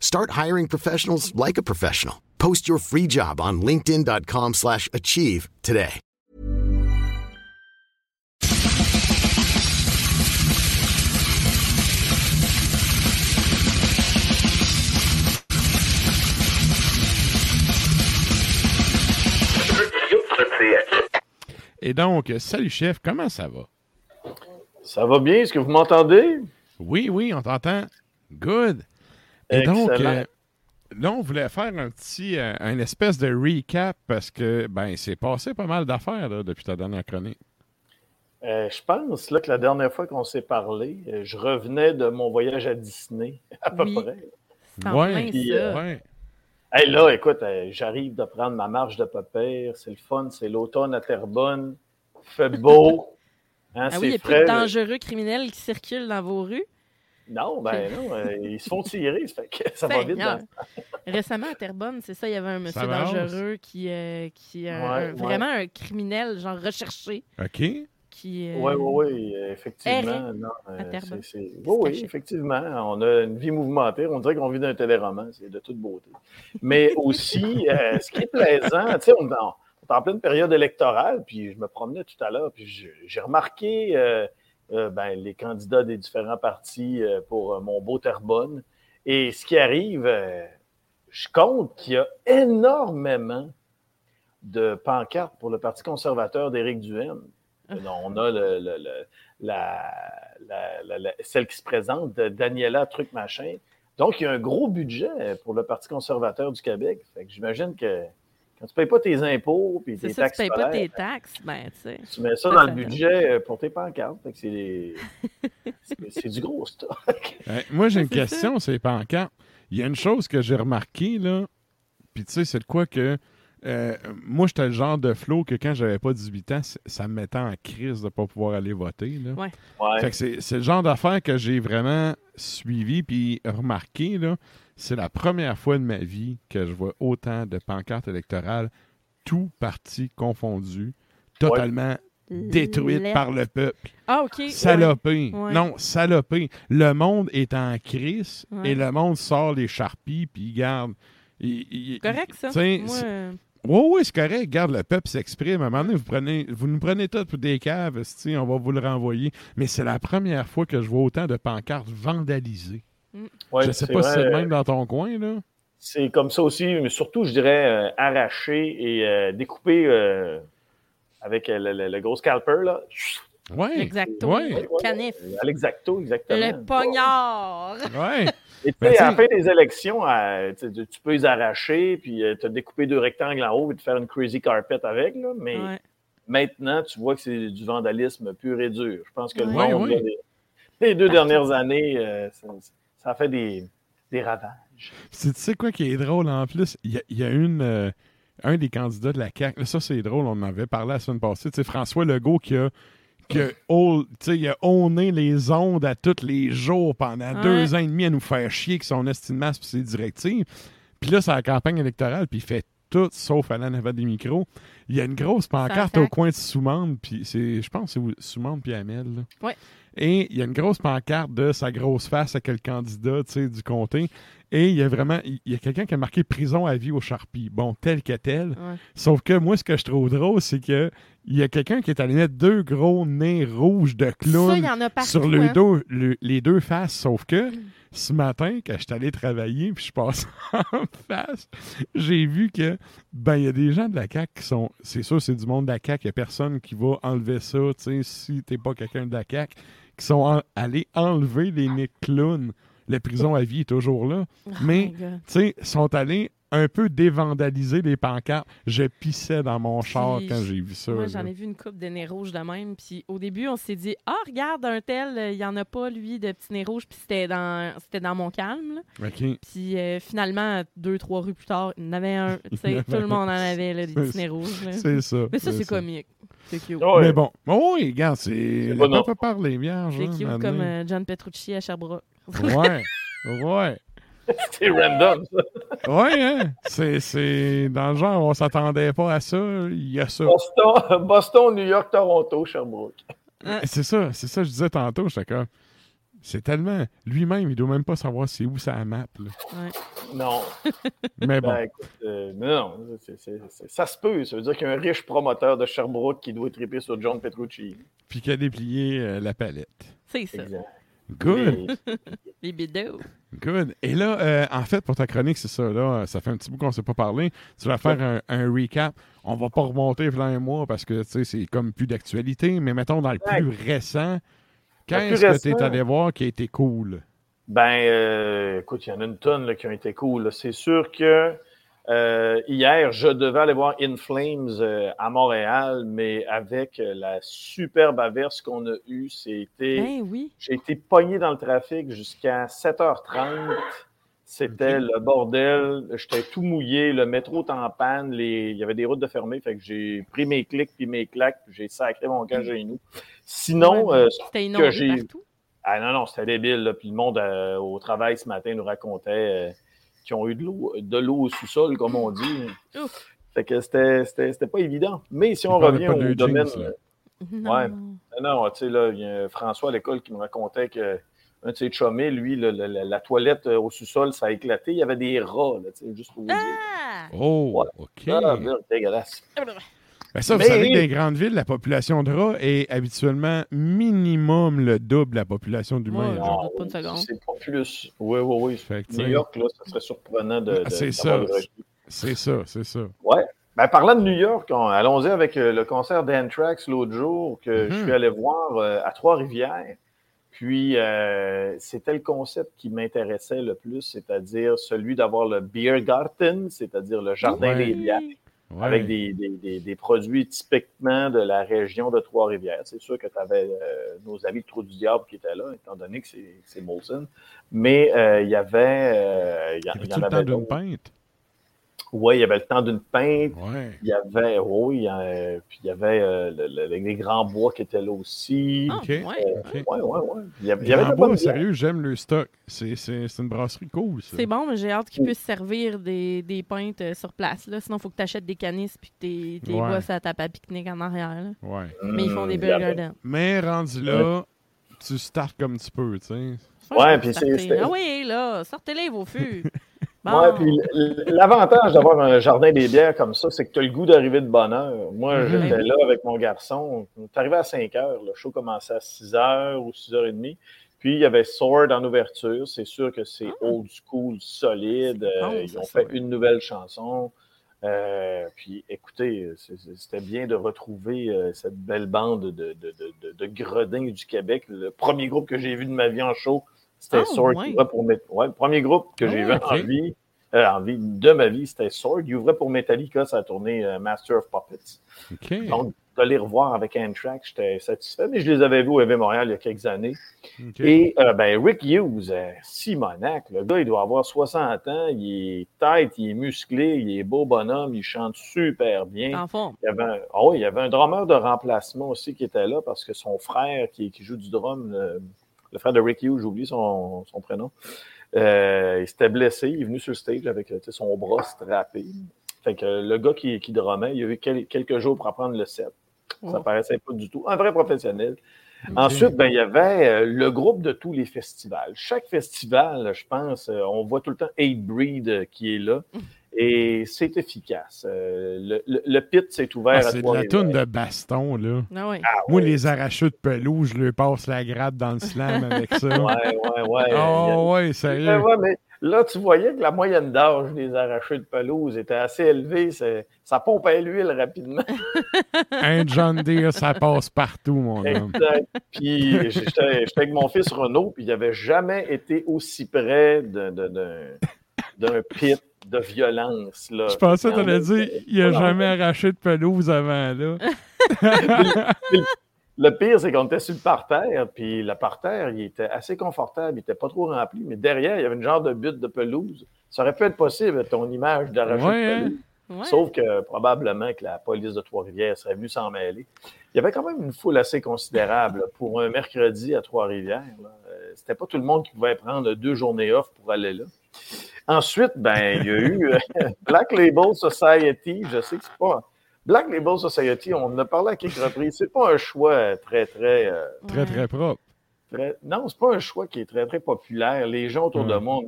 Start hiring professionals like a professional. Post your free job on linkedin.com/achieve slash achieve today. Et donc, salut chef, comment ça va? Ça va bien? Est-ce que vous m'entendez? Oui, oui, on t'entend. Good. Et donc, euh, là, on voulait faire un petit, euh, un espèce de recap parce que, ben, c'est passé pas mal d'affaires là, depuis ta dernière chronique. Euh, je pense là, que la dernière fois qu'on s'est parlé, je revenais de mon voyage à Disney, à peu Oui. près. En Ouais. plein Puis, ça. euh, Ouais. Hey, là, écoute, euh, j'arrive de prendre ma marche de papier. C'est le fun, c'est l'automne à Terrebonne. Fait beau. Hein, Ah oui, il y a plus de dangereux criminels qui circulent dans vos rues. Non, ben non, euh, ils se font tirer, ça fait que ça va vite. Dans- Récemment, à Terrebonne, c'est ça, il y avait un monsieur dangereux qui, euh, qui est un- Ouais, un- ouais. vraiment un criminel, genre recherché, OK. euh, Oui, oui, oui, effectivement. non, euh, à Terrebonne. c'est- c'est- se Oui, effectivement. On a une vie mouvementée. On dirait qu'on vit d'un téléroman. C'est de toute beauté. Mais aussi, euh, ce qui est plaisant, tu sais, on, est en- on est en pleine période électorale, puis je me promenais tout à l'heure, puis je- j'ai remarqué euh, ben, les candidats des différents partis euh, pour euh, mon beau Terrebonne. Et ce qui arrive, je compte qu'il y a énormément de pancartes pour le Parti conservateur d'Éric Duhaime. Ah. On a le- le- le- la, la- la- la- celle qui se présente, Daniela Truc Machin. Donc, il y a un gros budget pour le Parti conservateur du Québec. J'imagine que quand tu ne payes pas tes impôts et C'est tes ça, tu taxes payes pas tes taxes, ben, tu sais. tu mets ça dans le budget euh, pour tes pancartes. C'est des- du gros stock. Euh, moi, j'ai une question, c'est pancartes. Il y a une chose que j'ai remarqué, là, puis tu sais, c'est de quoi que. Euh, moi, j'étais le genre de flow que quand j'avais pas 18 ans, ça me mettait en crise de ne pas pouvoir aller voter. Là. Ouais. Ouais. Fait que c'est, c'est le genre d'affaire que j'ai vraiment suivi puis remarqué. Là. C'est la première fois de ma vie que je vois autant de pancartes électorales, tout parti confondu, totalement détruites Lettre. par le peuple. Ah, OK. Salopé. Ouais. Non, salopé. Le monde est en crise Ouais. et le monde sort les charpies puis il garde. il- il- Correct, ça. Moi, euh, oui, oui, c'est correct. Garde, le peuple s'exprime. À un moment donné, vous, prenez, vous nous prenez tous pour des caves, on va vous le renvoyer. Mais c'est la première fois que je vois autant de pancartes vandalisées. Ouais, je sais c'est pas si c'est le euh, même dans ton coin, là. C'est comme ça aussi, mais surtout, je dirais, euh, arraché et euh, découpé euh, avec euh, le, le- le gros scalper, là. Oui. Exacto. Ouais. Ouais, Canif. À l'exacto, exactement. Le pognard. Ouais. Et tu Ben, sais, à la fin des élections, euh, tu peux les arracher, puis euh, te découper deux rectangles en haut et te faire une crazy carpet avec, là, mais Ouais. maintenant, tu vois que c'est du vandalisme pur et dur. Je pense que le Ouais, monde, ouais. là, les, les deux dernières années, euh, ça, ça a fait des, des ravages. Tu sais quoi qui est drôle en plus? Il y a, il y a une, euh, un des candidats de la CAQ. Ça, c'est drôle, on en avait parlé la semaine passée. Tu sais, François Legault qui a. sais, il a honné les ondes à tous les jours pendant Ouais. deux ans et demi à nous faire chier avec son masse et ses directives. Puis là, c'est la campagne électorale, puis il fait tout sauf aller en avant des micros. Il y a une grosse pancarte au coin de Soumande, puis c'est, je pense que c'est Soumande puis Amel. Ouais. Et il y a une grosse pancarte de sa grosse face à quel candidat du comté. Et il y a vraiment, il y a quelqu'un qui a marqué prison à vie au Sharpie. Bon, tel que tel. Ouais. Sauf que moi, ce que je trouve drôle, c'est que il y a quelqu'un qui est allé mettre deux gros nez rouges de clown partout. sur le hein. dos, le- les deux faces. Sauf que ce matin, quand je suis allé travailler, puis je passe en face, j'ai vu que ben il y a des gens de la CAQ qui sont. C'est sûr, c'est du monde de la CAQ. Il n'y a personne qui va enlever ça, tu sais, si t'es pas quelqu'un de la CAQ, qui sont en- allés enlever les nez de clown. La prison à vie est toujours là. Oh Mais tu sais, sont allés un peu dévandaliser les pancartes. Je pissais dans mon char Puis, quand j'ai vu ça. Moi, j'en ai vu une coupe de nez rouge de même. Puis au début, on s'est dit Ah, regarde, un tel, euh, il n'y en a pas, lui, de petit nez rouge. Puis c'était dans, c'était dans mon calme. là. OK. Puis euh, finalement, deux, trois rues plus tard, il y en avait un. Tout le monde en avait, là, des petits nez rouges. là. C'est ça. Mais ça, c'est ça. comique. C'est cute. Ouais. Mais bon, oh, oui, regarde, c'est. On peut parler, vierge. C'est hein, cute comme euh, John Petrucci à Sherbrooke. Ouais, ouais. C'est random, ça. Ouais, hein? C'est, c'est. Dans le genre, on s'attendait pas à ça. Il y a ça. Boston, Boston, New York, Toronto, Sherbrooke. C'est ça, c'est ça, je disais tantôt. C'est tellement. Lui-même, il doit même pas savoir c'est où sa map. Là. Ouais. Non. Mais bon. Ben, écoute, euh, non, c'est- c'est- c'est- ça se peut. Ça veut dire qu'il y a un riche promoteur de Sherbrooke qui doit triper sur John Petrucci. Puis qu'il a déplié euh, la palette. C'est ça. Exact. Good. Les. Good. Et là, euh, en fait, pour ta chronique, c'est ça. Là, ça fait un petit bout qu'on ne s'est pas parlé. Tu vas faire un, un recap. On va pas remonter plein un mois parce que tu sais, c'est comme plus d'actualité. Mais mettons, dans le plus récent, qu'est-ce que tu es allé voir qui a été cool? Ben, euh, écoute, il y en a une tonne là, qui ont été cool. C'est sûr que euh, hier, je devais aller voir In Flames euh, à Montréal, mais avec euh, la superbe averse qu'on a eue, c'était. Ben oui. J'ai été pogné dans le trafic jusqu'à 7h30. C'était le bordel. J'étais tout mouillé. Le métro est en panne. Les... Il y avait des routes de fermées. Fait que j'ai pris mes clics puis mes claques. puis J'ai sacré mon camp chez nous. Sinon, Ouais, C'était j'ai- ah non, non, c'était débile. Là. Puis le monde au travail ce matin nous racontait qu'ils ont eu de l'eau, de l'eau au sous-sol, comme on dit. Ouf. Fait que c'était, c'était, c'était pas évident. Mais si on revient au domaine. jeans. Non. Ouais. Non, tu sais, là, il y a François à l'école qui me racontait que un de ses chummés, lui, le- le- la, la toilette euh, au sous-sol, ça a éclaté. Il y avait des rats, là, tu sais, juste pour vous dire. Ah! Oh, Ouais. OK. Ah, dégueulasse. Ben ça, vous Mais- savez que dans les grandes villes, la population de rats est habituellement minimum le double de la population d'humains. Ouais. C'est pas plus. Oui, oui, oui. Fait New York, là, ça serait surprenant de. de- Ah, c'est ça. C'est ça, c'est ça. Ouais. Ben, parlant de New York, on- allons-y avec euh, le concert d'Anthrax l'autre jour que je Mhm. suis allé voir euh, à Trois-Rivières. Puis, euh, c'était le concept qui m'intéressait le plus, c'est-à-dire celui d'avoir le Beer Garden, c'est-à-dire le jardin Ouais. des bières, Ouais. avec des, des- des- des produits typiquement de la région de Trois-Rivières. C'est sûr que tu avais nos amis de Trou du Diable qui étaient là, étant donné que c'est c'est Molson. Mais euh, il y avait... euh, il y, en- Il y en le temps avait d'une d'autres. pinte? Oui, il y avait le temps d'une pinte. Ouais. Il y avait, oui, euh, puis il y avait euh, le- le- les grands bois qui étaient là aussi. Ah. Euh, ouais, ouais, ouais. Il y avait, il y avait Bois, sérieux, j'aime le stock. C'est, c'est, c'est une brasserie cool. C'est bon, mais j'ai hâte qu'ils puissent servir des, des pintes euh, sur place. Là. Sinon, il faut que tu achètes des canisses puis que tu les Ouais. bois à ta à pique-nique en arrière. là. Ouais. Mais ils font des y avait- Garden. Mais rendu là, tu startes comme tu peux, tu sais. Ouais, puis c'est- Ah oui, là, sortez-les vos fûts. Bon. Ouais, puis l'avantage d'avoir un jardin des bières comme ça, c'est que tu as le goût d'arriver de bonne heure. Moi, Mhm. j'étais là avec mon garçon. On est arrivé à 5 heures. Le show commençait à 6 heures ou 6 heures et demie. Puis, il y avait Sword en ouverture. C'est sûr que c'est old school, solide. Bon, Euh, ils ont fait une nouvelle chanson. Euh, puis, écoutez, c'était bien de retrouver euh, cette belle bande de, de, de, de, de gredins du Québec. Le premier groupe que j'ai vu de ma vie en show, c'était Ah, Sword. ouais. qui ouvrait pour ouais, le premier groupe que j'ai vu en vie, euh, en vie de ma vie, c'était Sword. Il ouvrait pour Metallica sa tournée euh, Master of Puppets. Donc, de les revoir avec Anthrax, j'étais satisfait, mais je les avais vus au EV Montréal il y a quelques années. Et euh, ben, Rick Hughes, Simonac, le gars, il doit avoir 60 ans, il est tête, il est musclé, il est beau bonhomme, il chante super bien. Il y avait un, oui, il y avait un drummer de remplacement aussi qui était là parce que son frère qui, qui joue du drum, le, le frère de Rick Hughes, j'oublie son, son prénom, euh, il s'était blessé, il est venu sur le stage avec son bras strappé. Fait que le gars qui, qui il a eu quel- quelques jours pour apprendre le set. Ça Oh. paraissait pas du tout. Un vrai professionnel. Ensuite, ben, il y avait euh, le groupe de tous les festivals. Chaque festival, je pense, euh, on voit tout le temps Eight Breed qui est là. Et c'est efficace. Euh, le, le- le pit s'est ouvert Ah, à c'est de la toune de baston, là. Ah ouais. Ah, Moi, les arracheux de pelouse, je leur passe la gratte dans le slam avec ça. Ouais, ouais, ouais. Il y a- Oh, ouais, sérieux. ouais, mais là, tu voyais que la moyenne d'âge des arrachés de pelouse était assez élevée. C'est- Ça pompe à l'huile rapidement. Un John Deere, ça passe partout, mon homme. Exact. Puis j'étais avec mon fils Renaud, puis il n'avait jamais été aussi près d'un pit de violence. Là. Je pensais que on- dire, il a Non, jamais arraché de pelouse avant, là. Le pire, c'est qu'on était sur le parterre, puis le parterre, il était assez confortable, il n'était pas trop rempli, mais derrière, il y avait une genre de butte de pelouse. Ça aurait pu être possible, ton image d'arracher Ouais, de hein? pelouse. Ouais. Sauf que probablement que la police de Trois-Rivières serait venue s'en mêler. Il y avait quand même une foule assez considérable pour un mercredi à Trois-Rivières. Euh, C'était pas tout le monde qui pouvait prendre deux journées off pour aller là. Ensuite, ben, il y a eu euh, Black Label Society. Je sais que c'est pas. Black Label Society, on en a parlé à quelques reprises. C'est pas un choix très, très. euh, Très, très propre. Très- Non, c'est pas un choix qui est très, très populaire. Les gens autour de moi,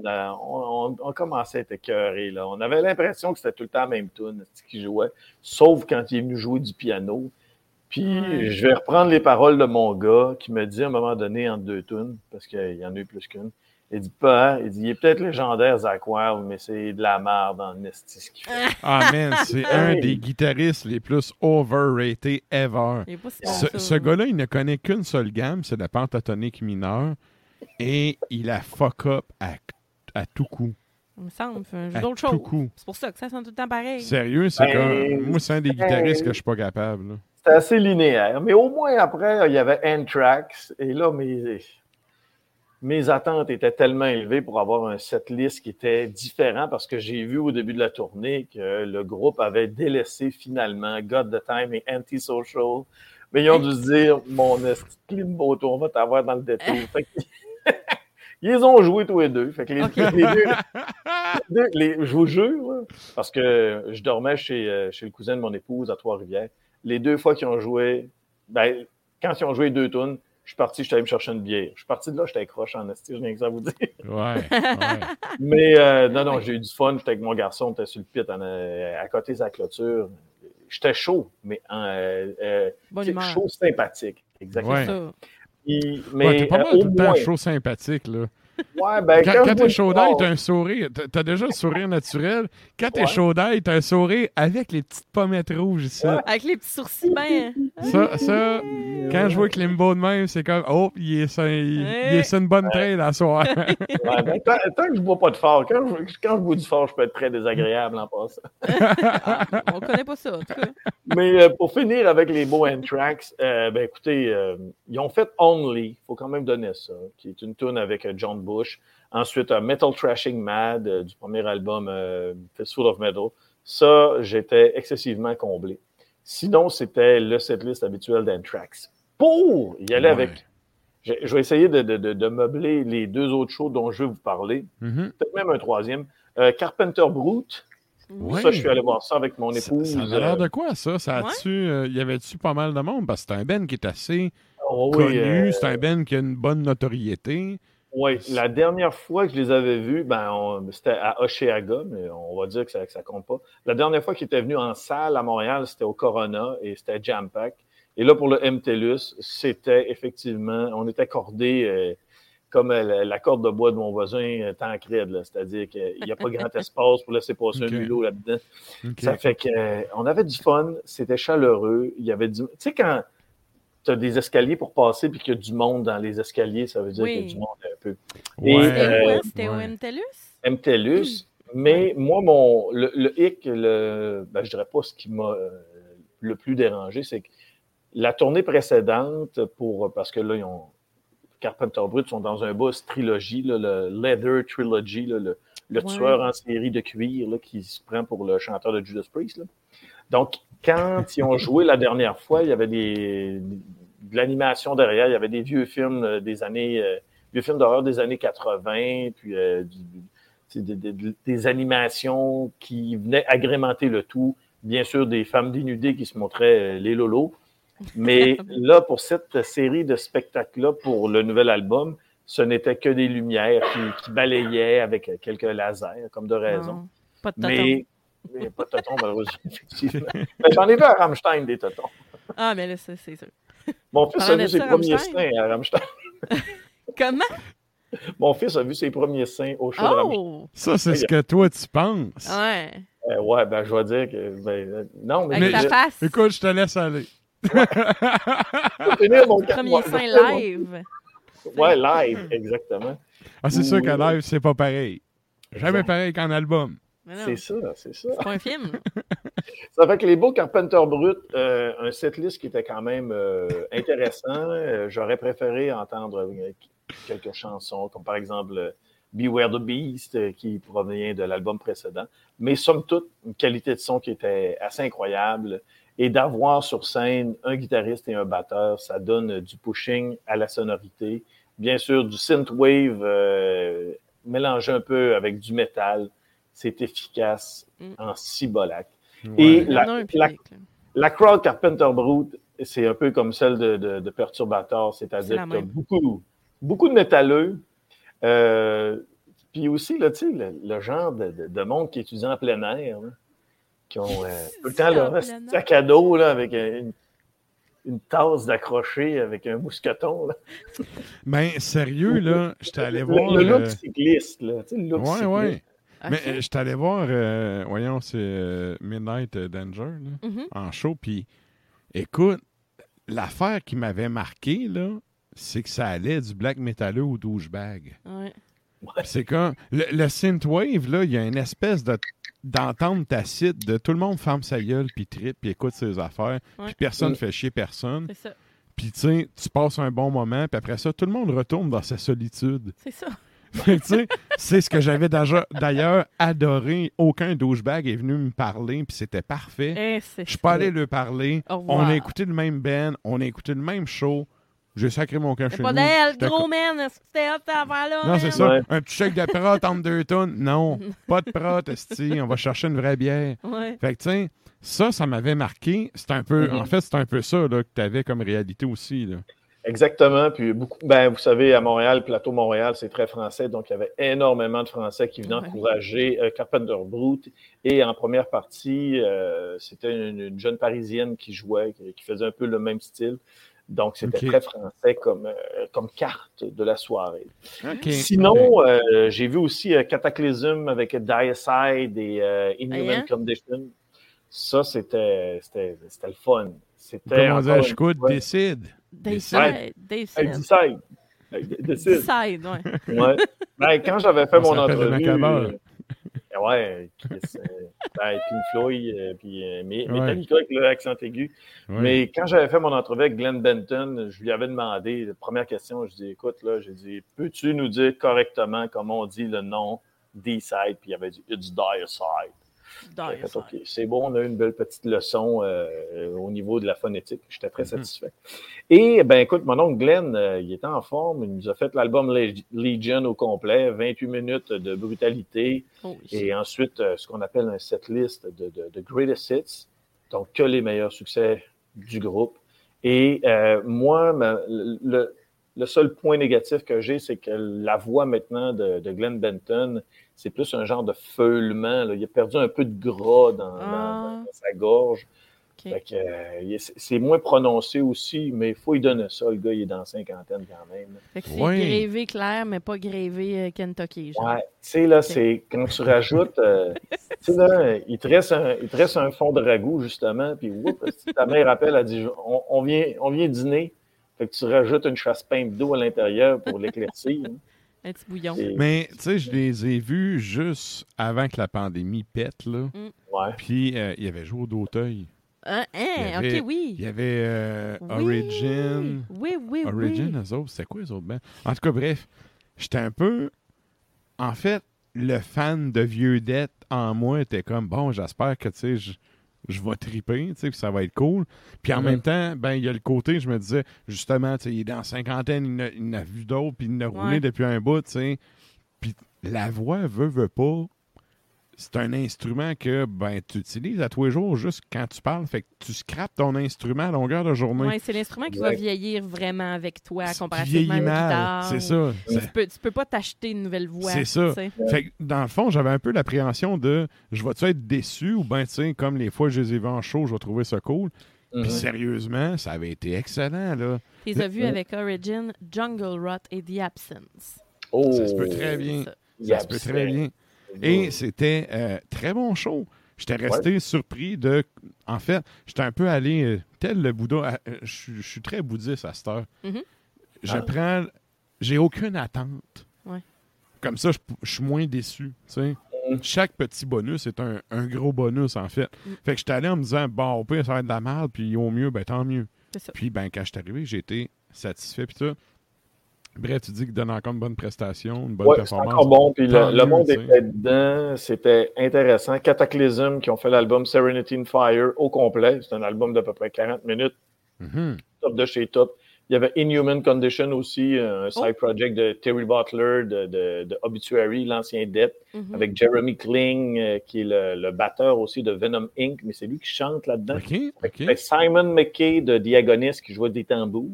on, on, commençait à être écœurés, là. On avait l'impression que c'était tout le temps la même tune qui jouait, sauf quand il est venu jouer du piano. Puis, je vais reprendre les paroles de mon gars qui me dit à un moment donné entre deux tunes, parce qu'il y en a eu plus qu'une. Il dit pas, hein? il dit, il est peut-être légendaire, Zach Wild, mais c'est de la merde dans Nesty ce qu'il fait. Ah, man, c'est un des guitaristes les plus overrated ever. Il pas si Ce, gars-là, il ne connaît qu'une seule gamme, c'est la pentatonique mineure. Et il a fuck up à, à tout coup. Il me semble. jeu À d'autres tout choses. coup. C'est pour ça que ça sonne tout le temps pareil. Sérieux, c'est Ben, comme. Moi, c'est un des guitaristes que je suis pas capable. là. C'était assez linéaire. Mais au moins après, il y avait Anthrax. Et là, mes, mes attentes étaient tellement élevées pour avoir un setlist qui était différent parce que j'ai vu au début de la tournée que le groupe avait délaissé finalement God the Time et Antisocial. Mais ils ont dû se dire, mon Limbo, on va t'avoir dans le détour. Fait que- Ils ont joués tous les deux. Fait que les, deux, les deux- les- je vous jure, parce que je dormais chez, euh, chez le cousin de mon épouse à Trois-Rivières. Les deux fois qu'ils ont joué, ben, quand ils ont joué deux tunes, je suis parti, je suis allé me chercher une bière. Je suis parti de là, j'étais accroché en esti, je n'ai que ça à vous dire. Ouais, ouais. Mais euh, non, non, j'ai eu du fun. J'étais avec mon garçon, on était sur le pit en, euh, à côté de sa clôture. J'étais chaud, mais euh, euh, chaud sympathique. Exactement. Ouais. Ouais, mais pas euh, mal au tout le temps moins- chaud sympathique, là. Ouais, ben, Quand, quand, quand t'es le chaud d'ail, sport- t'as un sourire. T'as- déjà le sourire naturel. Quand t'es Ouais. chaud d'ail, t'as un sourire avec les petites pommettes rouges ici. Avec les petits sourcils ben. Ça, ça, quand je vois Klimbo de même, c'est comme, oh, il est sur, il, il est sur une bonne trail à soir. Ouais, ben, tant, tant que je bois pas de fort, quand je, quand je bois du fort, je peux être très désagréable en passant. Ah, on connaît pas ça, en tout cas. Mais euh, pour finir avec les beaux Anthrax, euh, ben écoutez, euh, ils ont fait Only, il faut quand même donner ça, qui est une tune avec euh, John Bush. Ensuite, euh, Metal Trashing Mad euh, du premier album euh, Fistful of Metal. Ça, j'étais excessivement comblé. Sinon, c'était le setlist habituel d'Anthrax. Pour y aller Ouais. avec. Je, je vais essayer de, de- de- de meubler les deux autres shows dont je vais vous parler. Mhm. Peut-être même un troisième. Euh, Carpenter Brute. Ouais. Ça, je suis allé voir ça avec mon épouse. ça a l'air euh, de quoi, ça? ça a-tu, euh, y avait-tu pas mal de monde? Parce que c'est un Ben qui est assez oh oui, connu. euh, C'est un Ben qui a une bonne notoriété. Oui, la dernière fois que je les avais vus, ben, on- c'était à Oshéaga, mais on va dire que ça, que ça compte pas. La dernière fois qu'ils étaient venus en salle à Montréal, c'était au Corona et c'était Jam Pack. Et là, pour le MTLUS, c'était effectivement, on était cordé euh, comme euh, la, corde de bois de mon voisin euh, Tancred, là. c'est-à-dire qu'il n'y a pas grand espace pour laisser passer un mulot là-dedans. Ça fait qu'on avait du fun, c'était chaleureux, il y avait du... Tu sais, quand tu as des escaliers pour passer puis qu'il y a du monde dans les escaliers, ça veut dire Oui. qu'il y a du monde un peu. Ouais, C'était où, euh? C'était au ouais. MTLUS? MTLUS, mais moi, mon, le, le hic, le, ben, je dirais pas ce qui m'a euh, le plus dérangé, c'est que la tournée précédente, pour, parce que là, ils ont, Carpenter Brut sont dans un boss trilogie, là, le Leather Trilogy, là, le, le Ouais. tueur en série de cuir là, qui se prend pour le chanteur de Judas Priest. Donc, quand ils ont joué la dernière fois, il y avait des, de l'animation derrière, il y avait des vieux films euh, des années, euh, vieux films d'horreur des années 80, puis euh, du- des, animations qui venaient agrémenter le tout. Bien sûr, des femmes dénudées qui se montraient euh, les lolos. Mais là, pour cette série de spectacles-là, pour le nouvel album, ce n'était que des lumières qui, qui, balayaient avec quelques lasers, comme de raison. Non, pas de toton. Mais, mais pas de totons, malheureusement, effectivement. Mais J'en ai vu à Rammstein des totons. Ah, mais là, ça, c'est sûr. Mon fils a vu ses ça, premiers Rammstein. seins à Rammstein. Comment? Mon fils a vu ses premiers seins au show de Rammstein. Oh! Ça, c'est ce que toi, tu penses. Ouais. Euh, ouais, ben, je vais dire que. Ben, euh, non, mais. Avec Mais ta je- face. Écoute, je te laisse aller. mon Premier ouais, sein live. Ouais, live, exactement. Ah, c'est sûr qu'à live, c'est pas pareil. Jamais pareil qu'en album. C'est ça, c'est ça. C'est pas un film. Ça fait que les beaux Carpenter Brut, euh, un setlist qui était quand même euh, intéressant. Euh, J'aurais préféré entendre quelques chansons, comme par exemple Beware the Beast, qui provient de l'album précédent. Mais somme toute, une qualité de son qui était assez incroyable. Et d'avoir sur scène un guitariste et un batteur, ça donne du pushing à la sonorité. Bien sûr, du synthwave mélangé un peu avec du métal. C'est efficace Mm. en cibolac. Ouais. Et la, la, crowd Carpenter Brut, c'est un peu comme celle de, de, de Perturbator, C'est c'est-à-dire la qu'il y a même. beaucoup, beaucoup de métalleux. Euh, puis aussi, là, le, le genre de, de- de monde qui étudie en plein air, là, qui ont euh, tout le temps leur sac à dos là, avec une, une tasse d'accroché avec un mousqueton. Là. Ben, sérieux, là, j'étais allé voir. le look euh, cycliste, là. Tu sais, le look Ouais, cycliste. ouais. Mais euh, j'étais allé voir, euh, voyons, c'est euh, Midnight Danger, là, Mhm. en show. Puis, écoute, l'affaire qui m'avait marqué, là, c'est que ça allait du black metalleux au douchebag. Ouais. C'est comme. Le, le synthwave, là, il y a une espèce de d'entente tacite de tout le monde ferme sa gueule, puis tripe, puis écoute ses affaires, Ouais. puis personne Mm. fait chier personne. C'est ça. Puis, tu sais, tu passes un bon moment, puis après ça, tout le monde retourne dans sa solitude. C'est ça. C'est ce que j'avais d'ailleurs adoré. Aucun douchebag est venu me parler, puis c'était parfait. Eh, Je suis pas allé lui parler. On a écouté le même band, on a écouté le même show. J'ai sacré mon camp chez pas d'elle, gros man. Est-ce que c'était affaire-là? Non, c'est ça. Ouais. Un petit chèque de prot entre deux tonnes. Non, pas de prot, esti. On va chercher une vraie bière. Ouais. Fait que, tu sais, ça, ça m'avait marqué. C'est un peu, Mhm. en fait, c'est un peu ça là, que tu avais comme réalité aussi. Là. Exactement. Puis beaucoup, ben, vous savez, à Montréal, Plateau Montréal, c'est très français. Donc, il y avait énormément de Français qui venaient Ouais. encourager euh, Carpenter Brut. Et en première partie, euh, c'était une, une jeune Parisienne qui jouait, qui, qui faisait un peu le même style. Donc, c'était très français comme, euh, comme carte de la soirée. Sinon, euh, j'ai vu aussi euh, Cataclysm avec Diacide et euh, Inhuman Hein? Condition. Ça, c'était c'était- c'était le fun. C'était Comment dire, je coûte, fois- décide. Decide. Hey, Decide. Decide, ouais. Ouais. Ben, quand j'avais fait On mon entrevue. Euh, ouais, Chris, euh, ben, Pink Floyd, euh, puis euh, Mé- Ouais. Metallica avec l'accent aigu. Ouais. Mais quand j'avais fait mon entrevue avec Glenn Benton, je lui avais demandé, la première question, je dis écoute, là, j'ai dit, peux-tu nous dire correctement comment on dit le nom D-Side? Puis il avait dit It's Diacide. J'ai OK, c'est bon, on a eu une belle petite leçon euh, au niveau de la phonétique. J'étais très satisfait. Et, ben, écoute, mon oncle Glenn, euh, il était en forme. Il nous a fait l'album Leg- Legion au complet, 28 minutes de brutalité. Oh, Et ensuite, euh, ce qu'on appelle un setlist de, de, de greatest hits. Donc, que les meilleurs succès du groupe. Et euh, moi, ma- le, le seul point négatif que j'ai, c'est que la voix maintenant de, de Glenn Benton, c'est plus un genre de feulement. là. Il a perdu un peu de gras dans, Ah. dans sa gorge. Ok. Fait que, euh, c'est moins prononcé aussi, mais il faut lui donner ça. Le gars, il est dans la cinquantaine quand même. Fait que c'est grévé clair, mais pas grévé euh, Kentucky. genre. Ouais, tu sais, là, c'est quand tu rajoutes, euh, tu sais, là, il te, reste un, il te reste un fond de ragoût, justement, puis whoop, si ta mère appelle, elle dit on, on vient, on vient dîner. Fait que tu rajoutes une chasse peinte d'eau à l'intérieur pour l'éclaircir. hein. Un petit bouillon. Et- Mais, tu sais, je les ai vus juste avant que la pandémie pète, là. ouais. Puis, euh, il y avait jour d'Auteuil. Hein, hein, Il y avait- ok, oui. Il y avait euh, Oui. Origin. Oui, oui, Origin, oui. eux autres, c'était quoi, les autres bands? En tout cas, bref, j'étais un peu... En fait, le fan de vieux dettes en moi était comme, bon, j'espère que, tu sais, je, vais triper, tu sais, ça va être cool. Puis en même temps, ben, il y a le côté, je me disais, justement, tu sais, il est dans la cinquantaine, il en a, il en a vu d'autres, puis il en a roulé Ouais. depuis un bout, tu sais. Puis la voix veut, veut pas. C'est un instrument que ben, tu utilises à tous les jours juste quand tu parles. Fait que tu scrapes ton instrument à longueur de journée. Ouais, c'est l'instrument qui va vieillir vraiment avec toi comparativement à une guitare. C'est ou- ça. Tu peux, tu peux pas t'acheter une nouvelle voix. C'est ça. Fait que, dans le fond, j'avais un peu l'appréhension de je vais-tu être déçu ou ben, tu sais, comme les fois que je les ai vus en show, je vais trouver ça cool. Puis sérieusement, ça avait été excellent, là. Tu les as vus avec Origin, Jungle Rot et The Absence. Oh, Ça se peut très bien. Ça. Ça se peut très bien. Et c'était euh, très bon show. J'étais resté surpris de. En fait, j'étais un peu allé euh, tel le Bouddha. euh, Je suis- très bouddhiste à cette heure. Mhm. Je Ah. prends. J'ai aucune attente. Ouais. Comme ça, je, suis moins déçu. tu sais. Mhm. Chaque petit bonus est un, un gros bonus, en fait. Mm. Fait que j'étais allé en me disant, bon, au pire, ça va être de la merde, puis au mieux, ben tant mieux. Puis, ben, quand je suis arrivé, j'ai été satisfait, puis tout. Bref, tu dis qu'il donne encore une bonne prestation, une bonne Ouais, c'est performance. encore bon. Puis le, le monde était dedans. C'était intéressant. Cataclysm, qui ont fait l'album Serenity in Fire au complet. C'est un album d'à peu près 40 minutes. Mhm. Top de chez top. Il y avait Inhuman Condition aussi, un side project de Terry Butler, de, de- de Obituary, l'ancien Death, Mhm. avec Jeremy Kling, euh, qui est le, le batteur aussi de Venom Inc., mais c'est lui qui chante là-dedans. OK, OK. Fait Simon McKay de Diagonist qui jouait des tambours.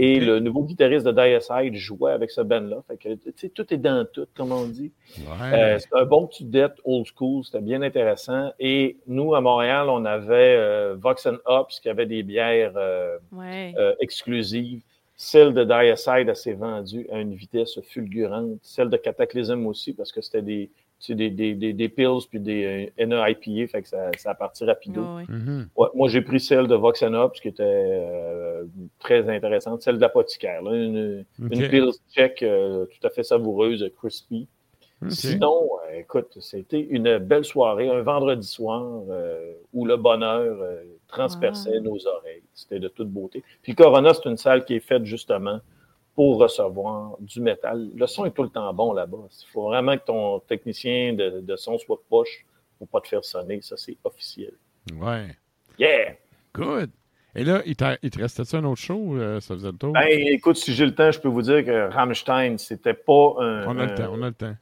Et le nouveau guitariste de Diacide jouait avec ce band-là. Fait que, tu sais, tout est dans tout, comme on dit. Ouais. Euh, c'est un bon petit dette old school, c'était bien intéressant. Et nous, à Montréal, on avait euh, Vox and Hops qui avait des bières euh, Ouais. euh, exclusives. Celle de Diacide, elle s'est vendue à une vitesse fulgurante. Celle de Cataclysm aussi, parce que c'était des, tu sais, des, des, des, des pills puis des euh, NEIPA, fait que ça, ça a parti rapido. Mhm. Ouais, moi, j'ai pris celle de Vox and Hops qui était euh, très intéressante, celle d'apothicaire. là, Une, une pills tchèque euh, tout à fait savoureuse, crispy. Sinon, euh, écoute, c'était une belle soirée, un vendredi soir euh, où le bonheur euh, transperçait Wow. nos oreilles. C'était de toute beauté. Puis Corona, c'est une salle qui est faite justement pour recevoir du métal. Le son est tout le temps bon là-bas. Il faut vraiment que ton technicien de, de son soit poche pour pas te faire sonner. Ça, c'est officiel. Ouais. Yeah! Good. Et là, il, te restait-tu un autre show? euh, ça faisait le tour? Ben, écoute, si j'ai le temps, je peux vous dire que Rammstein, c'était pas un, on a le temps, on a le temps.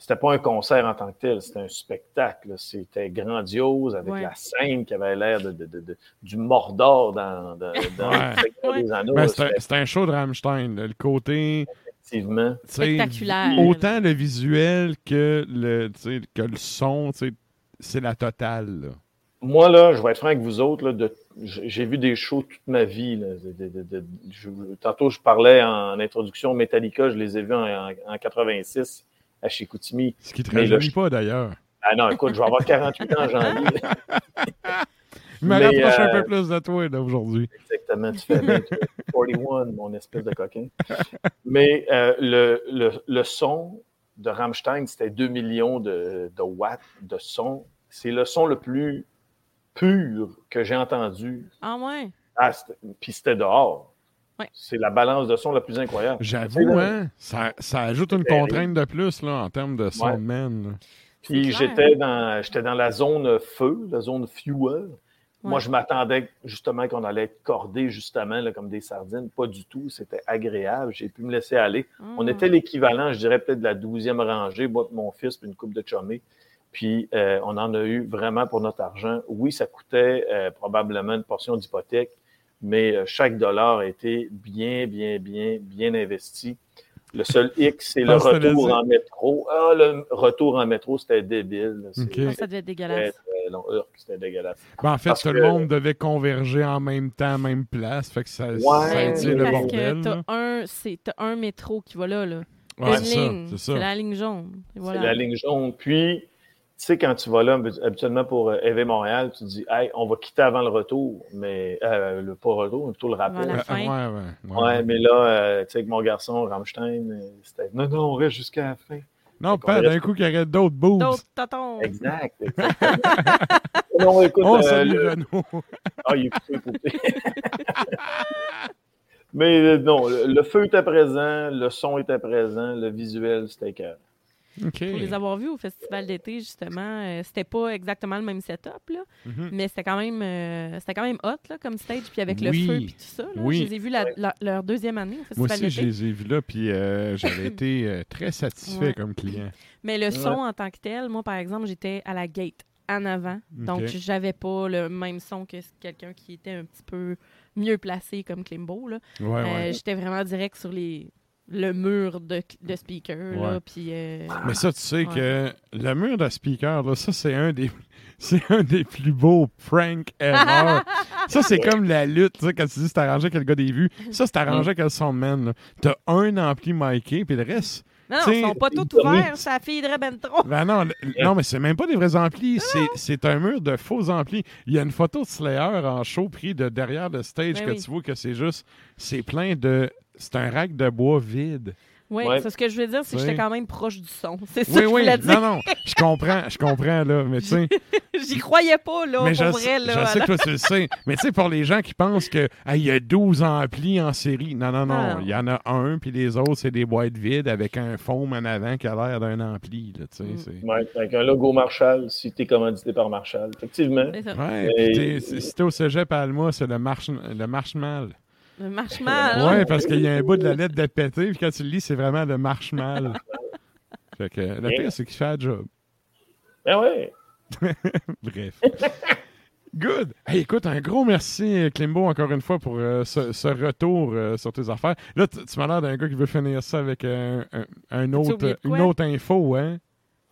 C'était pas un concert en tant que tel, c'était un spectacle. C'était grandiose avec Ouais. la scène qui avait l'air de, de- de- de- du Mordor dans, dans, dans Ouais. le Seigneur Ouais. des Anneaux. Ben, c'est un- C'était un, show de Rammstein. Le côté. effectivement. Spectaculaire. Autant le visuel que le, que le son, c'est la totale. là. Moi, là, je vais être franc avec vous autres, là, j'ai vu des shows toute ma vie. là. De- de- de- de- je- tantôt, je parlais en introduction Metallica, je les ai vus en, en- en 86 à Chicoutimi. Ce qui te Mais le- rajeunit pas d'ailleurs. Ah non, écoute, je vais avoir 48 ans en janvier. Il me Mais, rapproche un euh, peu plus de toi aujourd'hui. Exactement, tu fais bien. toi. 41, mon espèce de coquin. Mais euh, le, le, le son de Rammstein, c'était 2 millions de, de watts de son. C'est le son le plus pur que j'ai entendu. Ah ouais? Ah, Puis c'était dehors. Ouais. C'est la balance de son la plus incroyable. J'avoue, hein, ça, ça ajoute une contrainte de plus là, en termes de Ouais. soundman. là. Puis j'étais dans, j'étais dans la zone feu, la zone fuel. Moi, Ouais. je m'attendais justement qu'on allait être cordés justement là, comme des sardines. Pas du tout. C'était agréable. J'ai pu me laisser aller. On Mm. était l'équivalent, je dirais, peut-être de la douzième rangée, moi, de mon fils, puis une coupe de chumé. Puis euh, on en a eu vraiment pour notre argent. Oui, ça coûtait euh, probablement une portion d'hypothèque, mais euh, chaque dollar a été bien, bien, bien, bien investi. Le seul X, c'est le retour en métro. Ah, le retour en métro, c'était débile. Ça devait être dégueulasse. C'était dégueulasse. Ben, en fait, Parce tout que- le monde devait converger en même temps, même place. Fait que ça, ça Ouais, étire oui, le parce bordel. que t'as un, c'est, t'as un métro qui va là, là. Ouais, Une c'est ça, ligne. c'est C'est ça. la ligne jaune. Voilà. C'est la ligne jaune. Puis, sais, quand tu vas là, habituellement pour euh, EV Montréal, tu te dis, hey, on va quitter avant le retour, mais euh, le pas retour, mais plutôt le rappel. Euh, fin. ouais, ouais, ouais. Ouais, mais là, euh, tu sais, avec mon garçon, Rammstein, c'était non, non, on reste jusqu'à la fin. Non, pas d'un coup qu'il y aurait d'autres boobs. D'autres totons. Exact. non, écoute, Oh, euh, le-. Ah, il est coupé. Mais euh, non, le, le feu était présent, le son était présent, le visuel, c'était écœurant. Pour les avoir vus au festival d'été, justement, euh, c'était pas exactement le même setup, là, Mhm. mais c'était quand même euh, c'était quand même hot là, comme stage, puis avec le Oui. feu puis tout ça. là. Oui. Je les ai vus la- Ouais. la- leur deuxième année au Moi festival aussi, je d'été. les ai vus là, puis euh, j'avais été euh, très satisfait Ouais. comme client. Mais le son en tant que tel, moi, par exemple, j'étais à la gate en avant. Donc, Ok. j'avais pas le même son que quelqu'un qui était un petit peu mieux placé comme Klimbo. Euh, ouais. J'étais vraiment direct sur les le mur de, de speaker. Ouais. Là, puis, euh, Mais ça, tu sais Ouais. que le mur de speaker, là, ça, c'est un des. C'est un des plus beaux pranks ever. ça, c'est comme la lutte, tu sais, quand tu dis c'est arrangé avec le gars des vues. Ça, c'est arrangé avec le soundman. T'as un ampli miké, puis le reste. Non, ils sont pas tous ils ouverts, ça filerait ben trop. Ben non, le- non mais c'est même pas des vrais amplis. C'est, c'est un mur de faux amplis. Il y a une photo de Slayer en show pris de derrière le stage Ben que oui. tu vois que c'est juste. C'est plein de. C'est un rack de bois vide. Oui, Ouais. c'est ce que je veux dire, c'est que j'étais quand même proche du son. C'est ça Oui, que je oui. dire. Non, non. Je comprends, je comprends, là. Mais tu sais. J'y croyais pas, là, Mais pour je, vrai. sais- Là, je sais que toi, tu le sais. Mais tu sais, pour les gens qui pensent que ah, il y a 12 amplis en série. Non, non, non. Ah. Il y en a un, puis les autres, c'est des boîtes vides avec un foam en avant qui a l'air d'un ampli. Là, tu sais, Mm. c'est... Ouais, avec un logo Marshall, si t'es commandité par Marshall. Effectivement. Ouais, Et- si t'es au cégep à Alma, c'est le, marche, le marche-mal. Le marche mal. Ouais, parce qu'il y a un bout de la lettre de pété, puis quand tu le lis, c'est vraiment le marche-mal. fait que le pire, c'est qu'il fait le job. Ben ouais. Bref. Good. Hey, écoute, un gros merci, Klimbo, encore une fois, pour euh, ce, ce retour euh, sur tes affaires. Là, tu m'as l'air d'un gars qui veut finir ça avec un, un- un autre, une autre info, hein?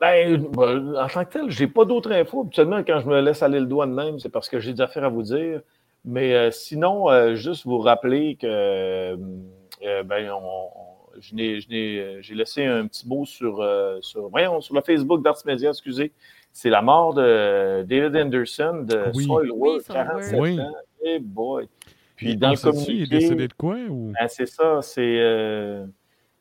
Ben, ben, en tant que tel, j'ai pas d'autres infos. Habituellement, quand je me laisse aller le doigt de même, c'est parce que j'ai des affaires à vous dire. Mais euh, sinon, euh, juste vous rappeler que euh, ben, on- on- je n'ai- je n'ai- j'ai laissé un petit mot sur, euh, sur, voyons, sur le Facebook d'Arts Media, excusez. C'est la mort de David Anderson de Oui. Soilwork, Oui, Soilwork. 47 Oui. ans. Eh boy. Puis dans le sait-tu, Il est communiqué, décédé de quoi? Ou... ben, c'est ça, c'est euh,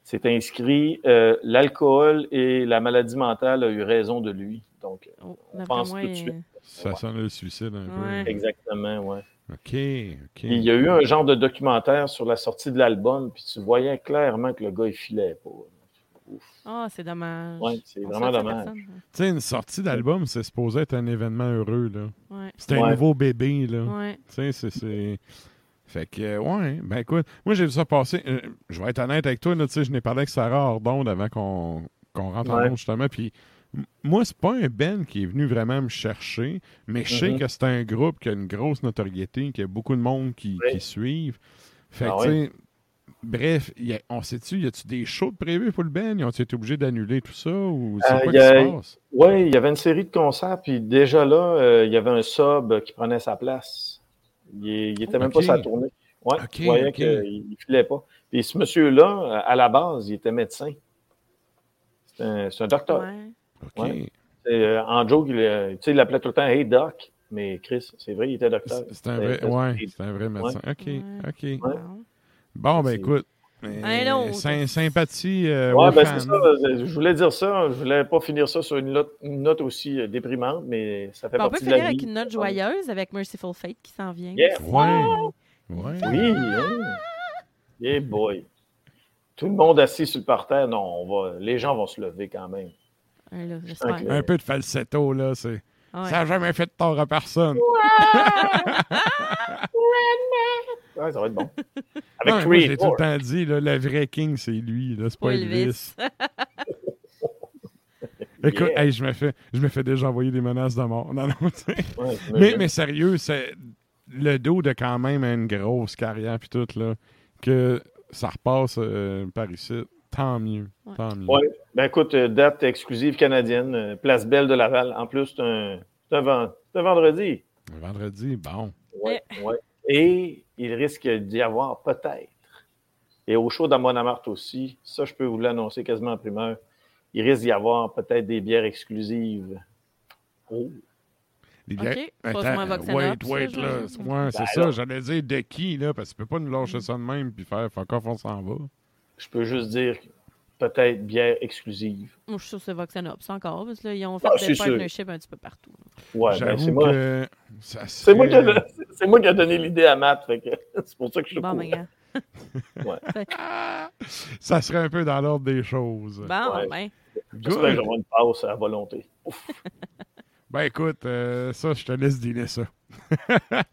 c'est inscrit euh, l'alcool et la maladie mentale a eu raison de lui. Donc, Oh, On pense tout de suite. Ça sonne le suicide un Ouais. peu. exactement, ouais. OK, OK. Il y a eu un genre de documentaire sur la sortie de l'album, puis tu voyais clairement que le gars, il filait pas. Ouf. Ah, c'est dommage. Ouais, c'est vraiment dommage. personne. Tu sais, une sortie d'album, c'est supposé être un événement heureux, là. Ouais. C'est un Ouais. nouveau bébé, là. Ouais. Tu sais, c'est- c'est. Fait que, ouais, ben écoute, moi j'ai vu ça passer. euh, je vais être honnête avec toi, là, tu sais, je n'ai parlé avec Sarah hors d'onde avant qu'on qu'on rentre en Ouais. onde, justement. Puis, moi, c'est pas un Ben qui est venu vraiment me chercher, mais je sais Mhm. que c'est un groupe qui a une grosse notoriété, qui a beaucoup de monde qui, Oui. qui suivent. Fait que, Ah tu sais, bref, y a- on sait-tu, y a-tu des shows de prévus pour le Ben? Ils ont été obligés d'annuler tout ça? Ou c'est Euh, quoi y qui se passe? Oui, il y avait une série de concerts, puis déjà là, euh, il y avait un sub qui prenait sa place. Il, est- il était même Ok. pas sa tournée. Ouais, Ok, tu voyais ok. qu'il ne filait pas. Puis ce monsieur-là, à la base, il était médecin. C'est un, docteur. Ouais. OK. Ouais. C'est, euh, en joke, il, euh, il l'appelait tout le temps Hey Doc. Mais Chris, c'est vrai, il était docteur. C'est c'est un vrai, C'était- ouais, un vrai médecin. OK, Ouais. OK. Bon. Bon, ben C'est- écoute. Sy- sympathie euh, Ouais, ben c'est ça. euh, Je voulais dire ça. Je voulais pas finir ça sur une note, une note aussi euh, déprimante, mais ça fait Ben, on peut partie de finir la avec vie. une note joyeuse avec Merciful Fate qui s'en vient. Yeah. Ouais. Ouais. Oui, hein? Yeah boy. Tout le monde assis sur le parterre, non, on va, les gens vont se lever quand même. Là. Ok. Un peu de falsetto, là. C'est... Ouais. Ça n'a jamais fait de tort à personne. Ouais, ça va être bon. Avec Non, moi, j'ai Creed. tout le temps dit, là, le vrai king, c'est lui, là, c'est pas Elvis. Elvis. Écoute, Yeah. hey, je, me fais, je me fais déjà envoyer des menaces de mort. Non, non, tu sais. Ouais, mais, j'imagine. mais sérieux, c'est le dos de quand même une grosse carrière, puis tout, là, que ça repasse euh, par ici. Tant mieux. Ouais. Tant mieux. Ouais. Ben écoute, euh, date exclusive canadienne, euh, Place Belle de Laval. En plus, c'est un, c'est un, ven- c'est un vendredi. Vendredi, bon. Ouais, ouais. Et il risque d'y avoir peut-être. Et au show d'Amonamart aussi, ça, je peux vous l'annoncer quasiment en primeur. Il risque d'y avoir peut-être des bières exclusives. Oh. Les Ok, bières- pas Attends, wait, ça, wait, là. Ouais, c'est Ben ça, j'allais dire de qui, là, parce que tu peux pas nous lâcher ça de même puis faire fuck off, on s'en va. Je peux juste dire peut-être bière exclusive. Moi, je suis sûr que c'est Vox and Ups encore, parce que là, ils ont fait Ah, des sûr. partnerships un petit peu partout. Ouais, ben, c'est moi. que C'est moi, qui a, serait- c'est moi qui a donné l'idée à Matt. fait que c'est pour ça que je suis Bon, ben, gars. Ouais. ça serait un peu dans l'ordre des choses. Bon, Ouais. ben. J'espère que j'aurai une passe à volonté. Ouf. Ben écoute, euh, ça, je te laisse dealer ça.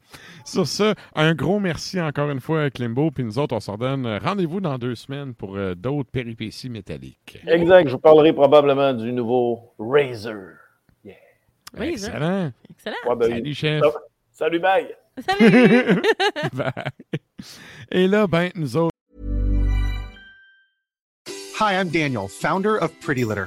Sur ça, un gros merci encore une fois à Klimbo, puis nous autres, on s'en donne rendez-vous dans deux semaines pour euh, d'autres péripéties métalliques. Exact, je vous parlerai probablement du nouveau Razer. Yeah. Oui, Excellent. Excellent. Ouais, ben, Salut, chef. Salut, bye! Salut! Bye. Et là, ben, nous autres, Hi, I'm Daniel, founder of Pretty Litter.